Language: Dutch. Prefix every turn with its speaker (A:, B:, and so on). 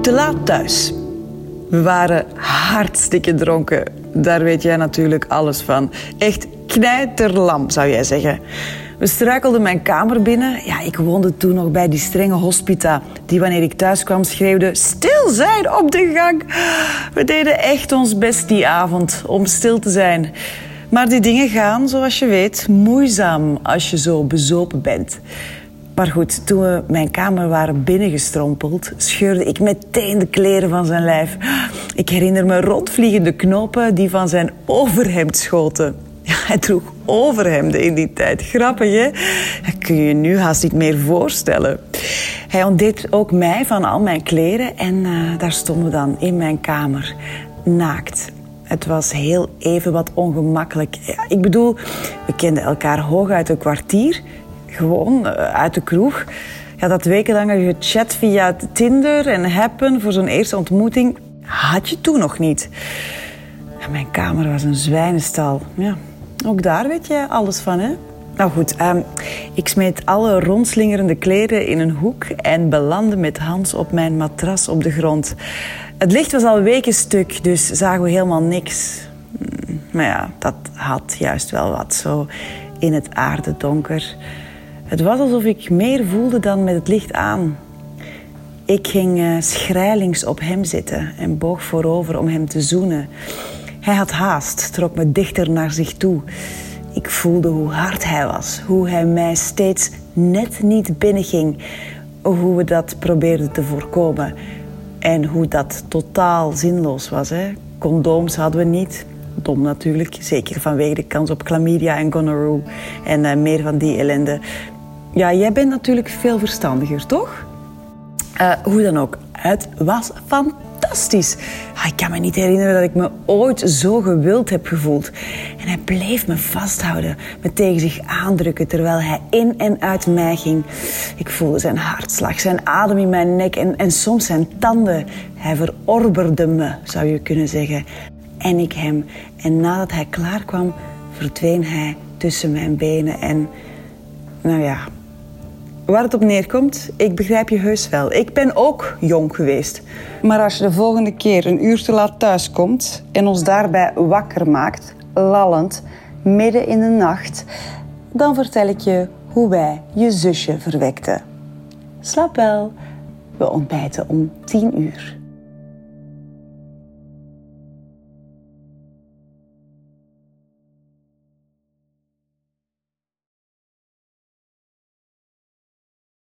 A: Te laat thuis. We waren hartstikke dronken. Daar weet jij natuurlijk alles van. Echt knijterlam, zou jij zeggen. We struikelden mijn kamer binnen. Ja, ik woonde toen nog bij die strenge hospita... die wanneer ik thuis kwam schreeuwde... Stil zijn op de gang! We deden echt ons best die avond om stil te zijn. Maar die dingen gaan, zoals je weet, moeizaam als je zo bezopen bent. Maar goed, toen we mijn kamer waren binnengestrompeld, scheurde ik meteen de kleren van zijn lijf. Ik herinner me rondvliegende knopen die van zijn overhemd schoten. Ja, hij droeg overhemden in die tijd. Grappig, hè? Dat kun je je nu haast niet meer voorstellen. Hij ontdeed ook mij van al mijn kleren en uh, daar stonden we dan in mijn kamer, naakt. Het was heel even wat ongemakkelijk. Ik bedoel, we kenden elkaar hooguit een kwartier gewoon uh, uit de kroeg. Ja, dat wekenlange gechat via Tinder en Happen voor zo'n eerste ontmoeting had je toen nog niet. Mijn kamer was een zwijnenstal. Ja, ook daar weet je alles van, hè? Nou goed, um, ik smeet alle rondslingerende kleren in een hoek en belandde met Hans op mijn matras op de grond. Het licht was al weken stuk, dus zagen we helemaal niks. Maar ja, dat had juist wel wat, zo in het aardedonker. Het was alsof ik meer voelde dan met het licht aan. Ik ging uh, schrijlings op hem zitten en boog voorover om hem te zoenen. Hij had haast, trok me dichter naar zich toe. Ik voelde hoe hard hij was, hoe hij mij steeds net niet binnenging, hoe we dat probeerden te voorkomen en hoe dat totaal zinloos was. Hè? Condooms hadden we niet. Dom natuurlijk, zeker vanwege de kans op chlamydia en gonorrhea en uh, meer van die ellende. Ja, jij bent natuurlijk veel verstandiger, toch? Uh, hoe dan ook, het was fantastisch. Ah, ik kan me niet herinneren dat ik me ooit zo gewild heb gevoeld. En hij bleef me vasthouden, me tegen zich aandrukken terwijl hij in en uit mij ging. Ik voelde zijn hartslag, zijn adem in mijn nek en, en soms zijn tanden. Hij verorberde me, zou je kunnen zeggen. En ik hem. En nadat hij klaar kwam, verdween hij tussen mijn benen en... Nou ja, Waar het op neerkomt, ik begrijp je heus wel. Ik ben ook jong geweest. Maar als je de volgende keer een uur te laat thuis komt en ons daarbij wakker maakt, lallend, midden in de nacht, dan vertel ik je hoe wij je zusje verwekten. Slaap wel, we ontbijten om tien uur.